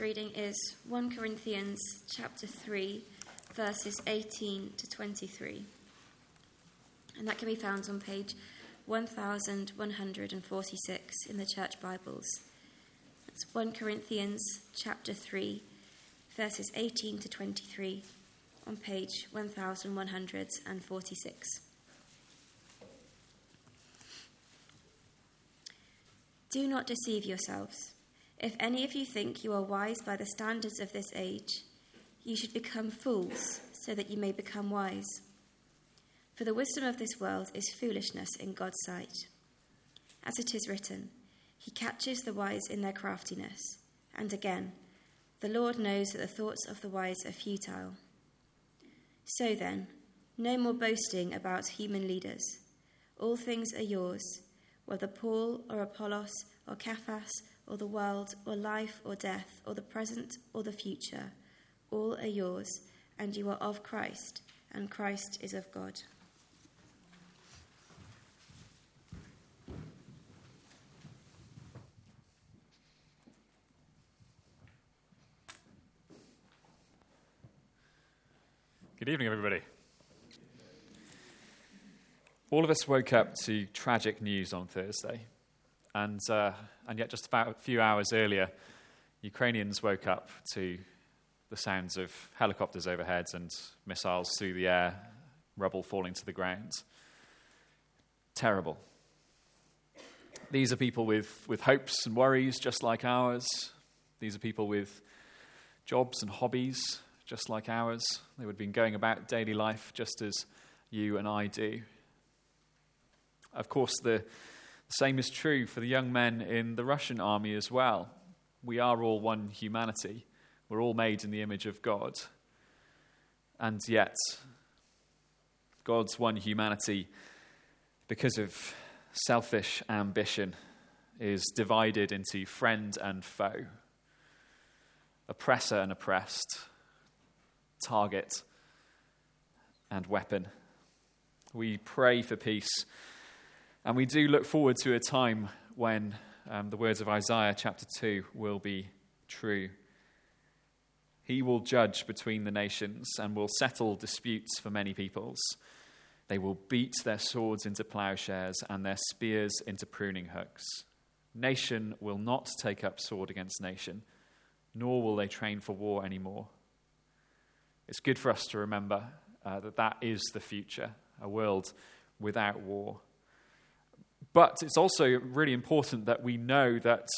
reading is 1 Corinthians chapter 3, verses 18 to 23. And that can be found on page 1146 in the Church Bibles. It's 1 Corinthians chapter 3, verses 18 to 23 on page 1146. Do not deceive yourselves. If any of you think you are wise by the standards of this age, you should become fools so that you may become wise. For the wisdom of this world is foolishness in God's sight. As it is written, He catches the wise in their craftiness. And again, the Lord knows that the thoughts of the wise are futile. So then, no more boasting about human leaders. All things are yours, whether Paul or Apollos or Cephas or the world, or life, or death, or the present, or the future. All are yours, and you are of Christ, and Christ is of God. Good evening, everybody. All of us woke up to tragic news on Thursday. And, uh, and yet, just about a few hours earlier, Ukrainians woke up to the sounds of helicopters overhead and missiles through the air, rubble falling to the ground. Terrible. These are people with, with hopes and worries just like ours. These are people with jobs and hobbies just like ours. They would have been going about daily life just as you and I do. Of course, the the same is true for the young men in the Russian army as well. We are all one humanity. We're all made in the image of God. And yet, God's one humanity, because of selfish ambition, is divided into friend and foe, oppressor and oppressed, target and weapon. We pray for peace and we do look forward to a time when um, the words of Isaiah chapter 2 will be true. He will judge between the nations and will settle disputes for many peoples. They will beat their swords into plowshares and their spears into pruning hooks. Nation will not take up sword against nation, nor will they train for war anymore. It's good for us to remember uh, that that is the future a world without war. But it's also really important that we know that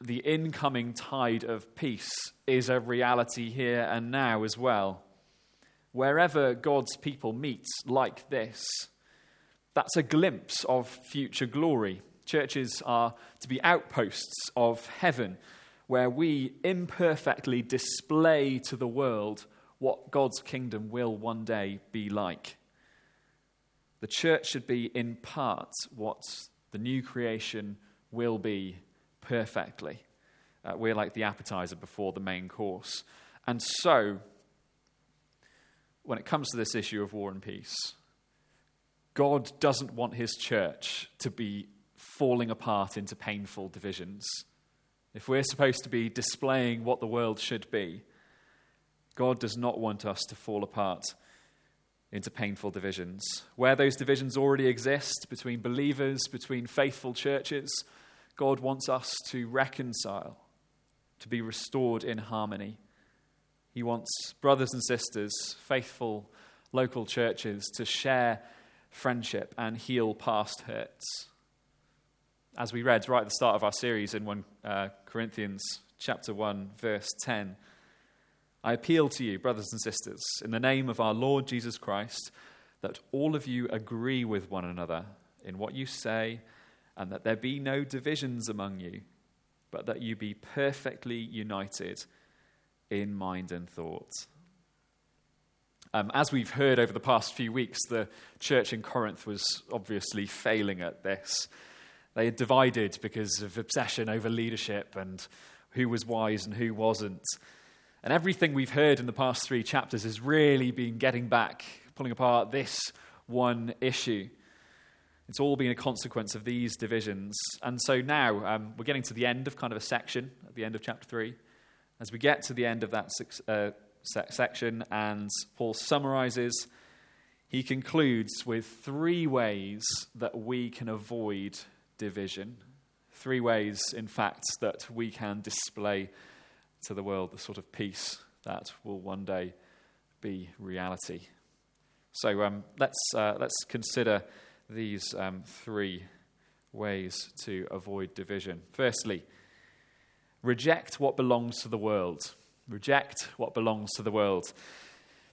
the incoming tide of peace is a reality here and now as well. Wherever God's people meet like this, that's a glimpse of future glory. Churches are to be outposts of heaven where we imperfectly display to the world what God's kingdom will one day be like. The church should be, in part, what the new creation will be perfectly. Uh, we're like the appetizer before the main course. And so, when it comes to this issue of war and peace, God doesn't want his church to be falling apart into painful divisions. If we're supposed to be displaying what the world should be, God does not want us to fall apart into painful divisions. Where those divisions already exist between believers, between faithful churches, God wants us to reconcile, to be restored in harmony. He wants brothers and sisters, faithful local churches, to share friendship and heal past hurts. As we read right at the start of our series in 1 uh, Corinthians chapter 1 verse 10, I appeal to you, brothers and sisters, in the name of our Lord Jesus Christ, that all of you agree with one another in what you say, and that there be no divisions among you, but that you be perfectly united in mind and thought. Um, as we've heard over the past few weeks, the church in Corinth was obviously failing at this. They had divided because of obsession over leadership and who was wise and who wasn't. And everything we've heard in the past three chapters has really been getting back, pulling apart this one issue. It's all been a consequence of these divisions. And so now um, we're getting to the end of kind of a section at the end of chapter 3. as we get to the end of that uh, section and Paul summarizes, he concludes with three ways that we can avoid division. Three ways, in fact, that we can display to the world the sort of peace that will one day be reality. So um, let's, uh, let's consider these um, three ways to avoid division. Firstly, reject what belongs to the world. Reject what belongs to the world.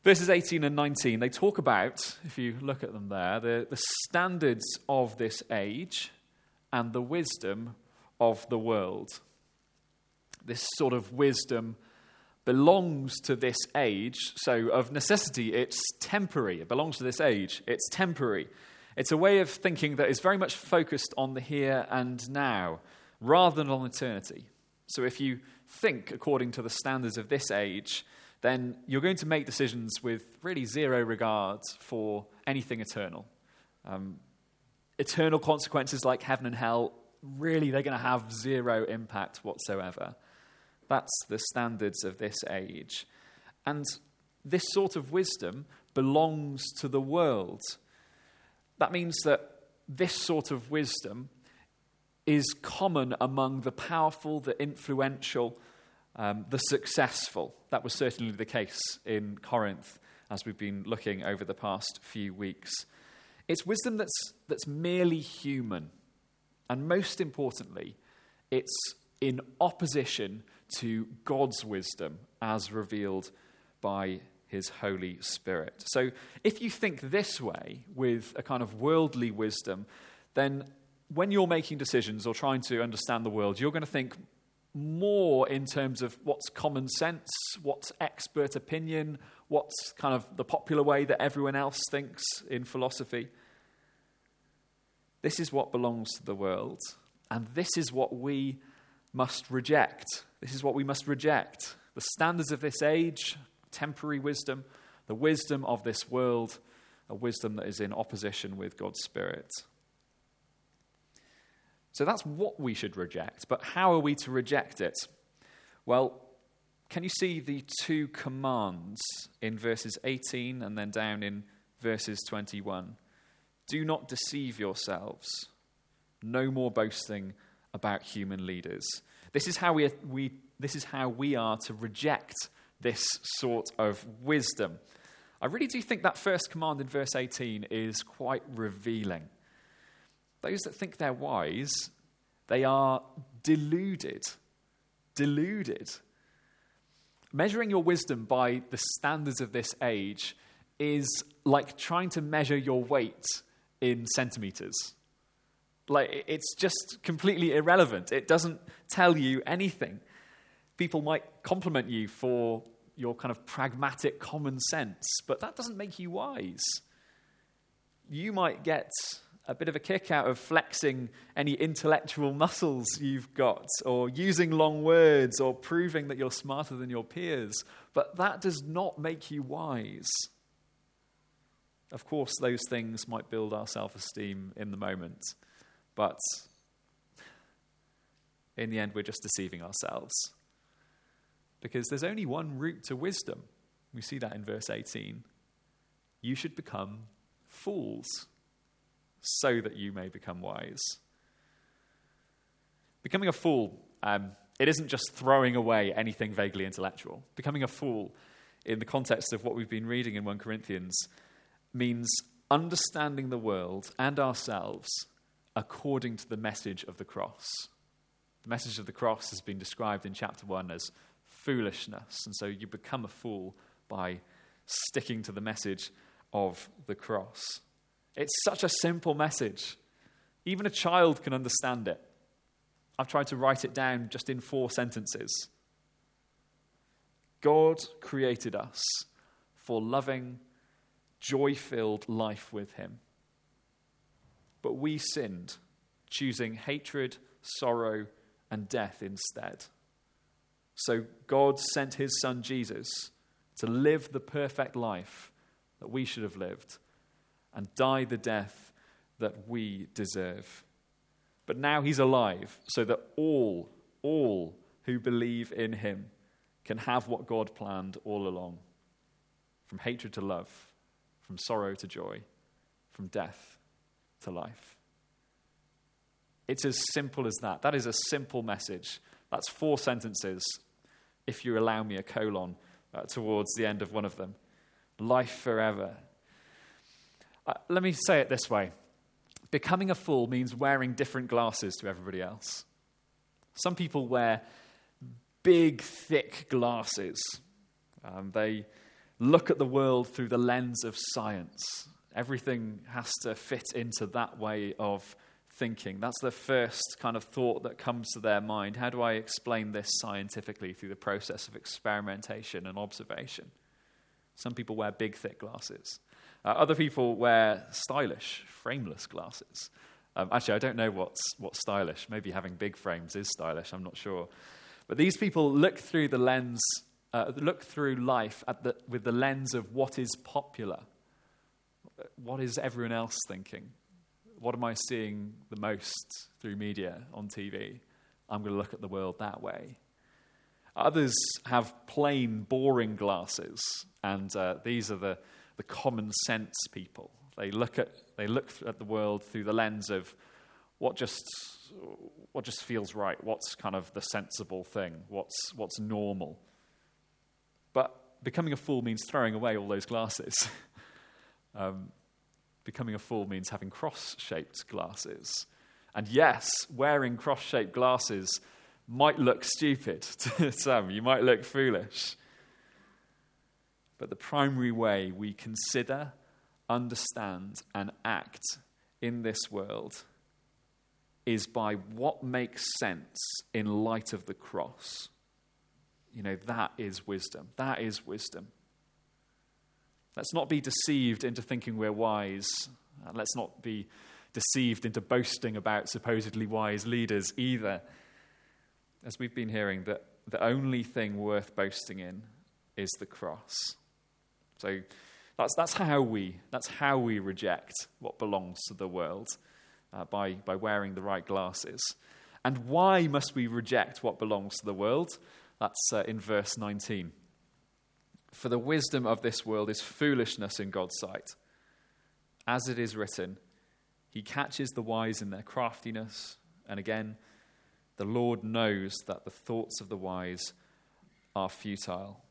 Verses 18 and 19, they talk about, if you look at them there, the, the standards of this age and the wisdom of the world. This sort of wisdom belongs to this age, so of necessity, it's temporary. It belongs to this age, it's temporary. It's a way of thinking that is very much focused on the here and now rather than on eternity. So if you think according to the standards of this age, then you're going to make decisions with really zero regard for anything eternal. Um, eternal consequences like heaven and hell, really, they're going to have zero impact whatsoever. That's the standards of this age. And this sort of wisdom belongs to the world. That means that this sort of wisdom is common among the powerful, the influential, um, the successful. That was certainly the case in Corinth as we've been looking over the past few weeks. It's wisdom that's, that's merely human. And most importantly, it's in opposition to God's wisdom as revealed by his Holy Spirit. So if you think this way with a kind of worldly wisdom, then when you're making decisions or trying to understand the world, you're going to think more in terms of what's common sense, what's expert opinion, what's kind of the popular way that everyone else thinks in philosophy. This is what belongs to the world, and this is what we must reject. This is what we must reject. The standards of this age, temporary wisdom, the wisdom of this world, a wisdom that is in opposition with God's Spirit. So that's what we should reject. But how are we to reject it? Well, can you see the two commands in verses 18 and then down in verses 21? Do not deceive yourselves. No more boasting about human leaders. This is how we, we, this is how we are to reject this sort of wisdom. I really do think that first command in verse 18 is quite revealing. Those that think they're wise, they are deluded. Deluded. Measuring your wisdom by the standards of this age is like trying to measure your weight in centimeters. Like, it's just completely irrelevant. It doesn't tell you anything. People might compliment you for your kind of pragmatic common sense, but that doesn't make you wise. You might get a bit of a kick out of flexing any intellectual muscles you've got, or using long words, or proving that you're smarter than your peers, but that does not make you wise. Of course, those things might build our self esteem in the moment. But in the end, we're just deceiving ourselves. Because there's only one route to wisdom. We see that in verse 18. You should become fools so that you may become wise. Becoming a fool, um, it isn't just throwing away anything vaguely intellectual. Becoming a fool, in the context of what we've been reading in 1 Corinthians, means understanding the world and ourselves according to the message of the cross. The message of the cross has been described in chapter 1 as foolishness, and so you become a fool by sticking to the message of the cross. It's such a simple message. Even a child can understand it. I've tried to write it down just in four sentences. God created us for loving, joy filled life with Him. But we sinned, choosing hatred, sorrow, and death instead. So God sent his son Jesus to live the perfect life that we should have lived and die the death that we deserve. But now he's alive so that all, all who believe in him can have what God planned all along from hatred to love, from sorrow to joy, from death to life. It's as simple as that. That is a simple message. That's four sentences, if you allow me a colon uh, towards the end of one of them. Life forever. Uh, let me say it this way Becoming a fool means wearing different glasses to everybody else. Some people wear big, thick glasses. Um, they look at the world through the lens of science. Everything has to fit into that way of thinking. That's the first kind of thought that comes to their mind. How do I explain this scientifically through the process of experimentation and observation? Some people wear big, thick glasses. Uh, other people wear stylish, frameless glasses. Um, actually, I don't know what's, what's stylish. Maybe having big frames is stylish, I'm not sure. But these people look through the lens, uh, look through life the, with the lens of what is popular. What is everyone else thinking? What am I seeing the most through media on TV? I'm going to look at the world that way. Others have plain, boring glasses, and uh, these are the, the common sense people. They look at, they look at the world through the lens of what just, what just feels right, what's kind of the sensible thing, what's, what's normal. But becoming a fool means throwing away all those glasses. um, becoming a fool means having cross shaped glasses. And yes, wearing cross shaped glasses might look stupid to some, you might look foolish. But the primary way we consider, understand, and act in this world is by what makes sense in light of the cross. You know, that is wisdom. That is wisdom. Let's not be deceived into thinking we're wise. And let's not be deceived into boasting about supposedly wise leaders either. As we've been hearing, that the only thing worth boasting in is the cross. So that's, that's, how, we, that's how we reject what belongs to the world uh, by, by wearing the right glasses. And why must we reject what belongs to the world? That's uh, in verse 19. For the wisdom of this world is foolishness in God's sight. As it is written, He catches the wise in their craftiness. And again, the Lord knows that the thoughts of the wise are futile.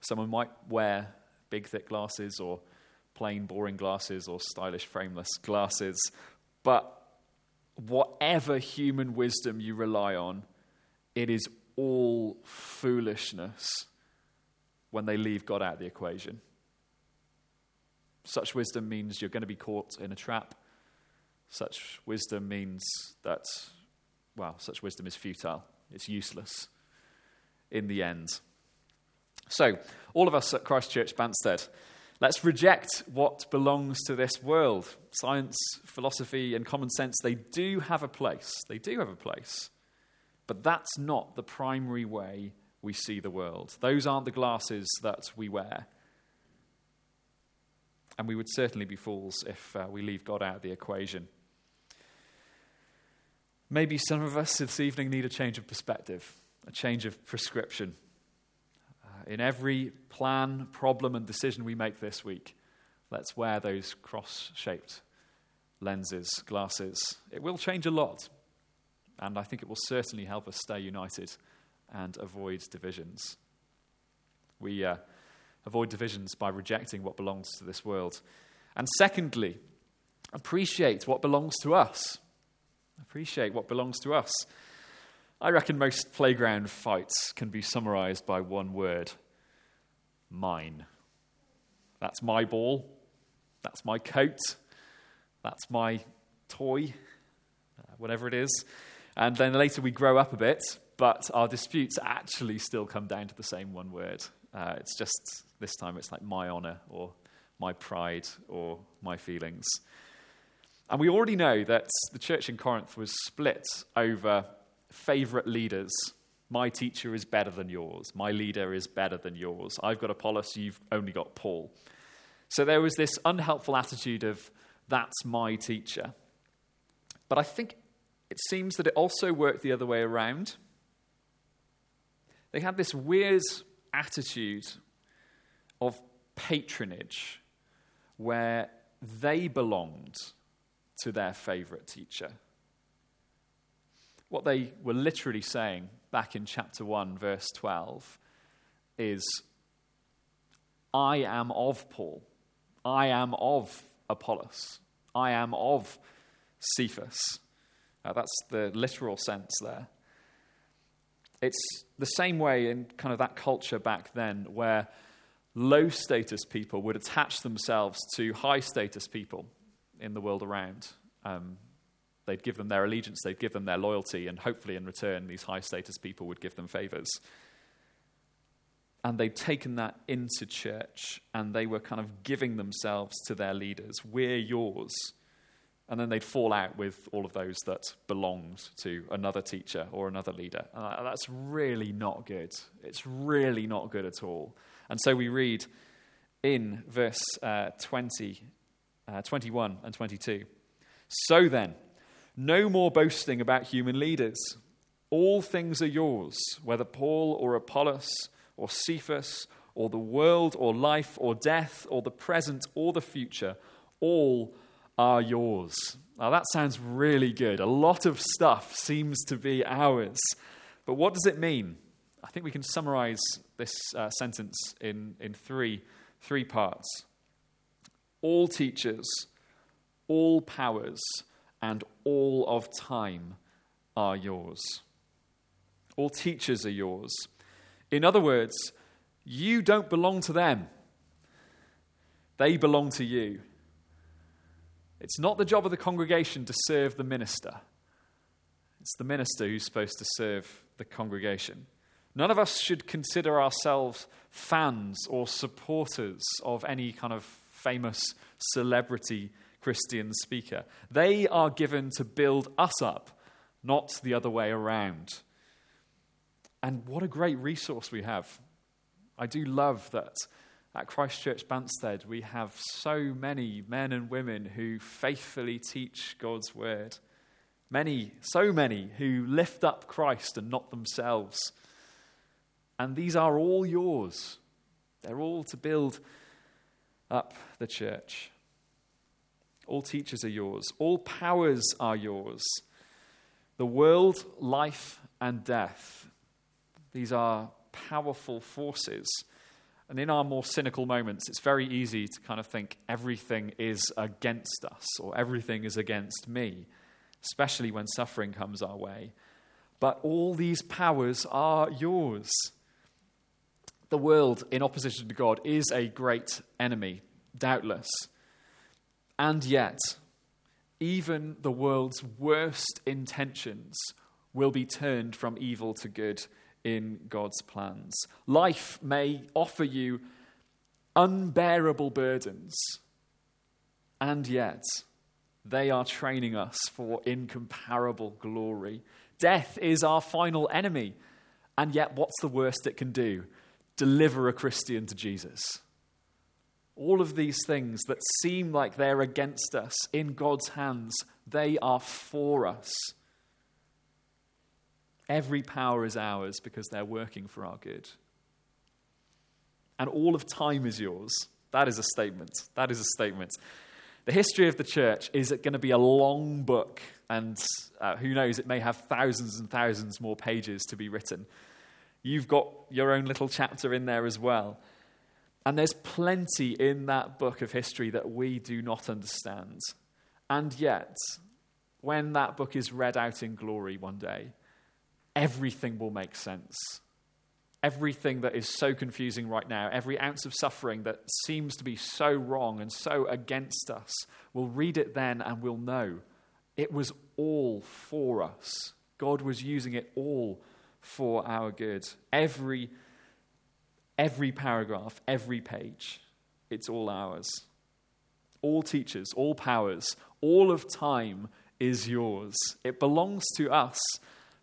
Someone might wear big, thick glasses or plain, boring glasses or stylish, frameless glasses, but whatever human wisdom you rely on, it is all foolishness when they leave God out of the equation. Such wisdom means you're going to be caught in a trap. Such wisdom means that, well, such wisdom is futile, it's useless in the end. So, all of us at Christchurch Banstead, let's reject what belongs to this world. Science, philosophy, and common sense, they do have a place. They do have a place. But that's not the primary way we see the world. Those aren't the glasses that we wear. And we would certainly be fools if uh, we leave God out of the equation. Maybe some of us this evening need a change of perspective, a change of prescription in every plan, problem, and decision we make this week, let's wear those cross shaped lenses, glasses. It will change a lot, and I think it will certainly help us stay united and avoid divisions. We uh, avoid divisions by rejecting what belongs to this world. And secondly, appreciate what belongs to us. Appreciate what belongs to us. I reckon most playground fights can be summarized by one word mine. That's my ball. That's my coat. That's my toy, uh, whatever it is. And then later we grow up a bit, but our disputes actually still come down to the same one word. Uh, it's just this time it's like my honor or my pride or my feelings. And we already know that the church in Corinth was split over favorite leaders. My teacher is better than yours. My leader is better than yours. I've got Apollos, you've only got Paul. So there was this unhelpful attitude of, that's my teacher. But I think it seems that it also worked the other way around. they had this weird attitude of patronage where they belonged to their favorite teacher. What they were literally saying back in chapter 1, verse 12, is I am of Paul. I am of Apollos. I am of Cephas. Uh, that's the literal sense there. It's the same way in kind of that culture back then where low status people would attach themselves to high status people in the world around. Um, they'd give them their allegiance, they'd give them their loyalty, and hopefully in return, these high status people would give them favors. And they'd taken that into church and they were kind of giving themselves to their leaders. We're yours. And then they'd fall out with all of those that belonged to another teacher or another leader. And that's really not good. It's really not good at all. And so we read in verse uh, 20, uh, 21 and 22 So then, no more boasting about human leaders. All things are yours, whether Paul or Apollos or Cephas or the world or life or death or the present or the future, all are yours. Now that sounds really good. A lot of stuff seems to be ours. But what does it mean? I think we can summarize this uh, sentence in, in three, three parts. All teachers, all powers, and all of time are yours. All teachers are yours. In other words, you don't belong to them, they belong to you. It's not the job of the congregation to serve the minister, it's the minister who's supposed to serve the congregation. None of us should consider ourselves fans or supporters of any kind of famous celebrity Christian speaker. They are given to build us up, not the other way around. And what a great resource we have. I do love that at Christchurch Banstead we have so many men and women who faithfully teach God's word. Many, so many who lift up Christ and not themselves. And these are all yours. They're all to build up the church. All teachers are yours. All powers are yours. The world, life, and death these are powerful forces. And in our more cynical moments, it's very easy to kind of think everything is against us or everything is against me, especially when suffering comes our way. But all these powers are yours. The world, in opposition to God, is a great enemy, doubtless. And yet, even the world's worst intentions will be turned from evil to good in God's plans. Life may offer you unbearable burdens, and yet they are training us for incomparable glory. Death is our final enemy, and yet what's the worst it can do? Deliver a Christian to Jesus. All of these things that seem like they're against us in God's hands, they are for us. Every power is ours because they're working for our good. And all of time is yours. That is a statement. That is a statement. The history of the church is going to be a long book, and uh, who knows, it may have thousands and thousands more pages to be written. You've got your own little chapter in there as well. And there's plenty in that book of history that we do not understand. And yet, when that book is read out in glory one day, everything will make sense. Everything that is so confusing right now, every ounce of suffering that seems to be so wrong and so against us, we'll read it then and we'll know it was all for us. God was using it all for our good. Every, every paragraph, every page, it's all ours. All teachers, all powers, all of time is yours. It belongs to us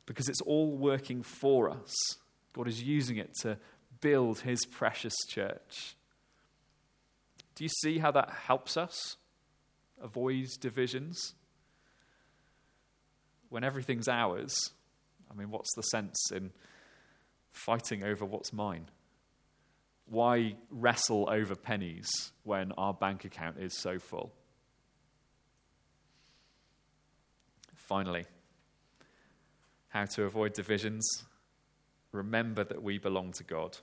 because it's all working for us. God is using it to build his precious church. Do you see how that helps us avoid divisions? When everything's ours, I mean, what's the sense in fighting over what's mine? Why wrestle over pennies when our bank account is so full? Finally, how to avoid divisions. Remember that we belong to God.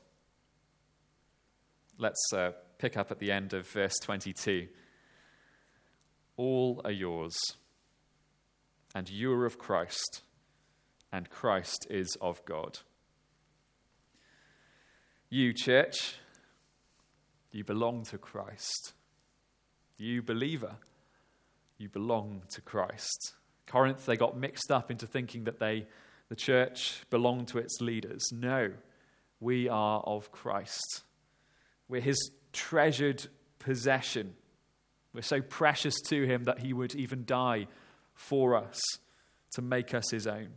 Let's uh, pick up at the end of verse 22. All are yours, and you are of Christ, and Christ is of God. You, church, you belong to Christ. You, believer, you belong to Christ. Corinth, they got mixed up into thinking that they, the church belonged to its leaders. No, we are of Christ. We're his treasured possession. We're so precious to him that he would even die for us to make us his own.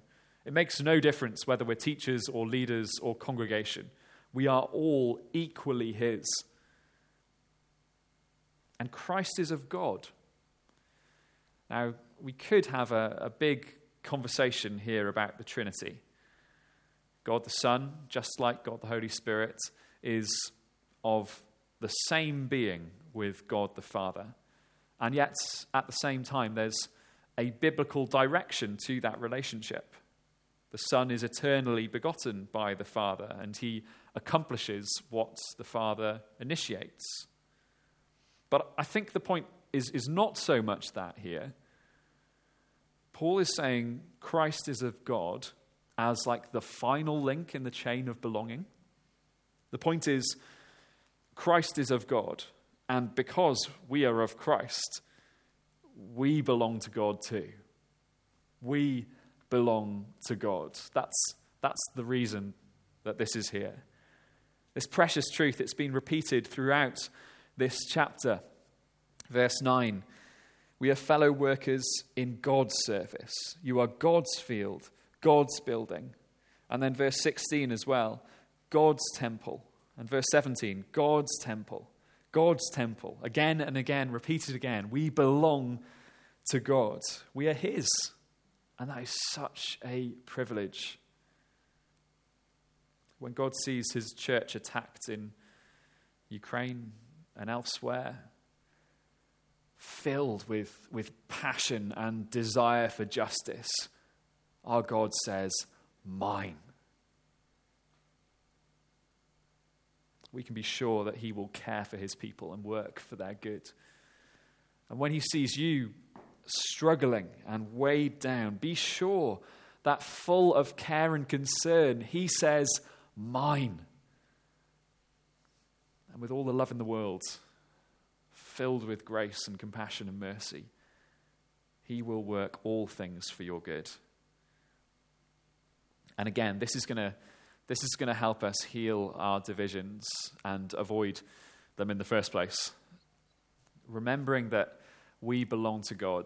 It makes no difference whether we're teachers or leaders or congregation. We are all equally his. And Christ is of God. Now, we could have a, a big conversation here about the Trinity. God the Son, just like God the Holy Spirit, is of the same being with God the Father. And yet, at the same time, there's a biblical direction to that relationship. The Son is eternally begotten by the Father, and he accomplishes what the Father initiates. But I think the point is, is not so much that here. Paul is saying Christ is of God as like the final link in the chain of belonging. The point is, Christ is of God, and because we are of Christ, we belong to God too. We belong to God. That's, that's the reason that this is here. This precious truth, it's been repeated throughout this chapter. Verse 9 we are fellow workers in God's service. You are God's field, God's building. And then verse 16 as well God's temple. And verse 17 God's temple. God's temple. Again and again, repeated again. We belong to God. We are His. And that is such a privilege. When God sees His church attacked in Ukraine and elsewhere, filled with, with passion and desire for justice, our God says, Mine. We can be sure that He will care for His people and work for their good. And when He sees you struggling and weighed down, be sure that full of care and concern, He says, Mine. And with all the love in the world, filled with grace and compassion and mercy, He will work all things for your good. And again, this is going to this is going to help us heal our divisions and avoid them in the first place. Remembering that we belong to God,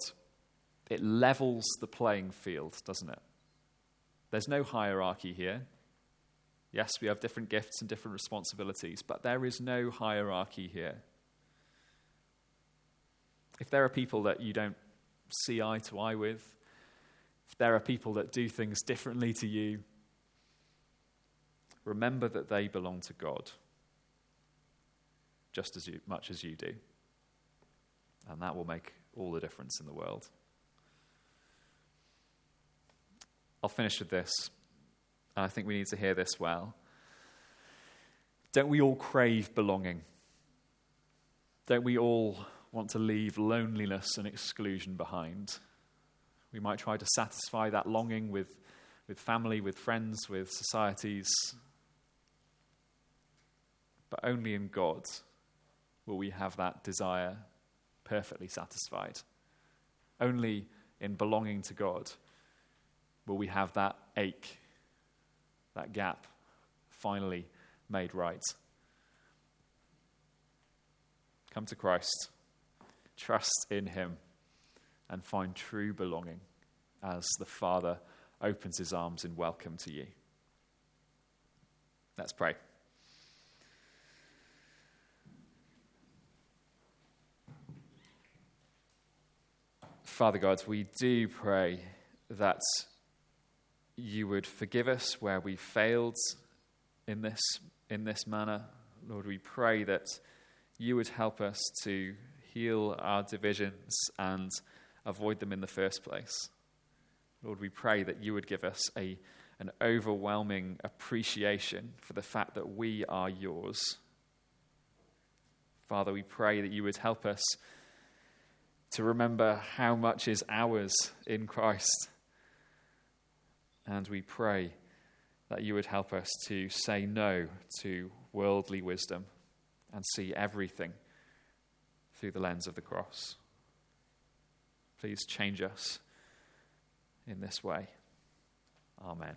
it levels the playing field, doesn't it? There's no hierarchy here. Yes, we have different gifts and different responsibilities, but there is no hierarchy here. If there are people that you don't see eye to eye with, if there are people that do things differently to you, remember that they belong to God just as you, much as you do. And that will make all the difference in the world. I'll finish with this. And I think we need to hear this well. Don't we all crave belonging? Don't we all want to leave loneliness and exclusion behind. We might try to satisfy that longing with, with family, with friends, with societies. But only in God will we have that desire perfectly satisfied. Only in belonging to God will we have that ache, that gap finally made right. Come to Christ trust in Him, and find true belonging as the Father opens His arms in welcome to you. Let's pray. Father God, we do pray that you would forgive us where we failed in this, in this manner. Lord, we pray that you would help us to heal our divisions and avoid them in the first place. Lord, we pray that you would give us a, an overwhelming appreciation for the fact that we are yours. Father, we pray that you would help us to remember how much is ours in Christ. And we pray that you would help us to say no to worldly wisdom and see everything through the lens of the cross. Please change us in this way. Amen.